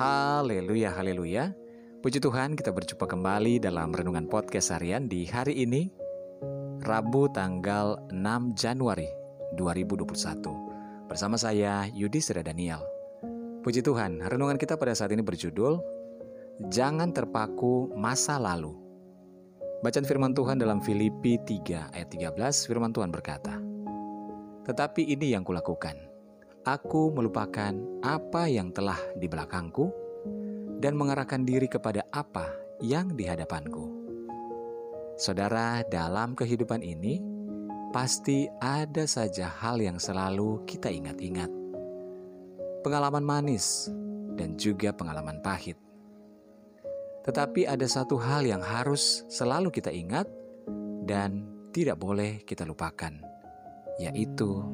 Haleluya, haleluya. Puji Tuhan, kita berjumpa kembali dalam renungan podcast harian di hari ini, Rabu tanggal 6 Januari 2021. Bersama saya Yudi Sera Daniel. Puji Tuhan, renungan kita pada saat ini berjudul Jangan terpaku masa lalu. Bacaan firman Tuhan dalam Filipi 3 ayat 13, firman Tuhan berkata, Tetapi ini yang kulakukan, aku melupakan apa yang telah di belakangku dan mengarahkan diri kepada apa yang di hadapanku. Saudara, dalam kehidupan ini pasti ada saja hal yang selalu kita ingat-ingat. Pengalaman manis dan juga pengalaman pahit. Tetapi ada satu hal yang harus selalu kita ingat dan tidak boleh kita lupakan, yaitu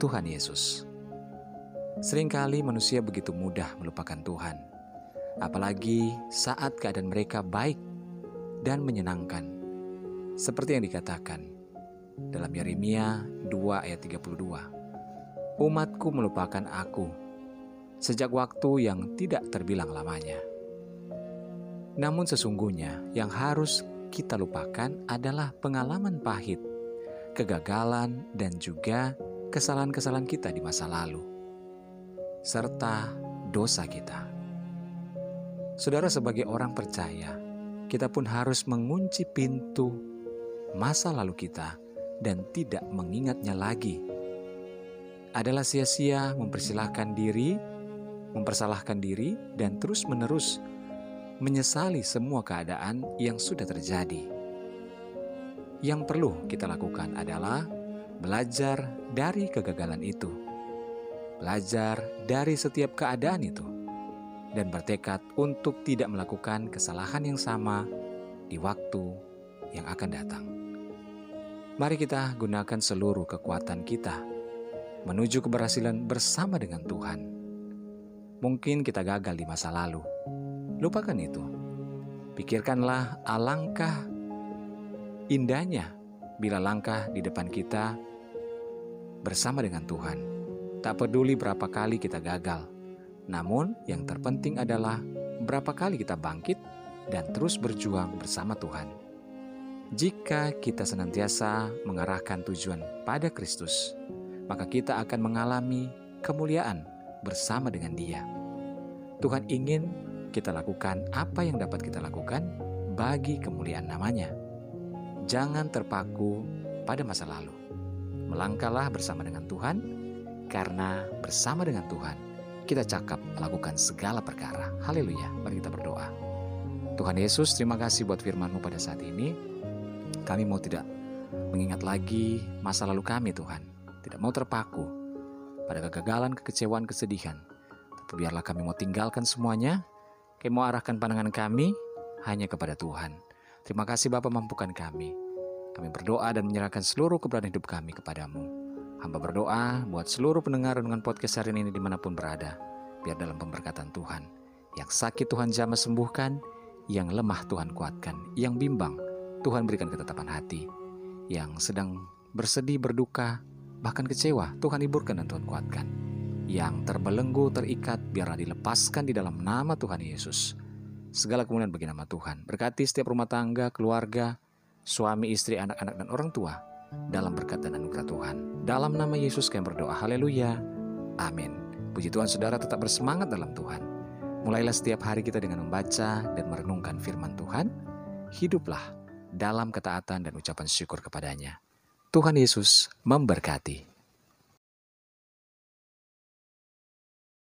Tuhan Yesus. Seringkali manusia begitu mudah melupakan Tuhan, apalagi saat keadaan mereka baik dan menyenangkan. Seperti yang dikatakan dalam Yeremia 2 ayat 32. Umatku melupakan aku sejak waktu yang tidak terbilang lamanya. Namun sesungguhnya yang harus kita lupakan adalah pengalaman pahit, kegagalan, dan juga kesalahan-kesalahan kita di masa lalu serta dosa kita. Saudara, sebagai orang percaya, kita pun harus mengunci pintu masa lalu kita dan tidak mengingatnya lagi. Adalah sia-sia mempersilahkan diri, mempersalahkan diri, dan terus-menerus menyesali semua keadaan yang sudah terjadi. Yang perlu kita lakukan adalah belajar dari kegagalan itu belajar dari setiap keadaan itu, dan bertekad untuk tidak melakukan kesalahan yang sama di waktu yang akan datang. Mari kita gunakan seluruh kekuatan kita menuju keberhasilan bersama dengan Tuhan. Mungkin kita gagal di masa lalu, lupakan itu. Pikirkanlah alangkah indahnya bila langkah di depan kita bersama dengan Tuhan Tak peduli berapa kali kita gagal, namun yang terpenting adalah berapa kali kita bangkit dan terus berjuang bersama Tuhan. Jika kita senantiasa mengarahkan tujuan pada Kristus, maka kita akan mengalami kemuliaan bersama dengan Dia. Tuhan ingin kita lakukan apa yang dapat kita lakukan bagi kemuliaan namanya. Jangan terpaku pada masa lalu. Melangkahlah bersama dengan Tuhan karena bersama dengan Tuhan, kita cakap melakukan segala perkara. Haleluya, mari kita berdoa. Tuhan Yesus, terima kasih buat firman-Mu pada saat ini. Kami mau tidak mengingat lagi masa lalu kami Tuhan. Tidak mau terpaku pada kegagalan, kekecewaan, kesedihan. Tapi biarlah kami mau tinggalkan semuanya. Kami mau arahkan pandangan kami hanya kepada Tuhan. Terima kasih Bapak mampukan kami. Kami berdoa dan menyerahkan seluruh keberadaan hidup kami kepadamu. Hamba berdoa buat seluruh pendengar dengan podcast hari ini di mana pun berada. Biar dalam pemberkatan Tuhan. Yang sakit Tuhan jamah sembuhkan. Yang lemah Tuhan kuatkan. Yang bimbang Tuhan berikan ketetapan hati. Yang sedang bersedih, berduka, bahkan kecewa Tuhan hiburkan dan Tuhan kuatkan. Yang terbelenggu, terikat, biarlah dilepaskan di dalam nama Tuhan Yesus. Segala kemuliaan bagi nama Tuhan. Berkati setiap rumah tangga, keluarga, suami, istri, anak-anak, dan orang tua dalam berkat dan anugerah Tuhan. Dalam nama Yesus kami berdoa. Haleluya. Amin. Puji Tuhan saudara tetap bersemangat dalam Tuhan. Mulailah setiap hari kita dengan membaca dan merenungkan firman Tuhan. Hiduplah dalam ketaatan dan ucapan syukur kepadanya. Tuhan Yesus memberkati.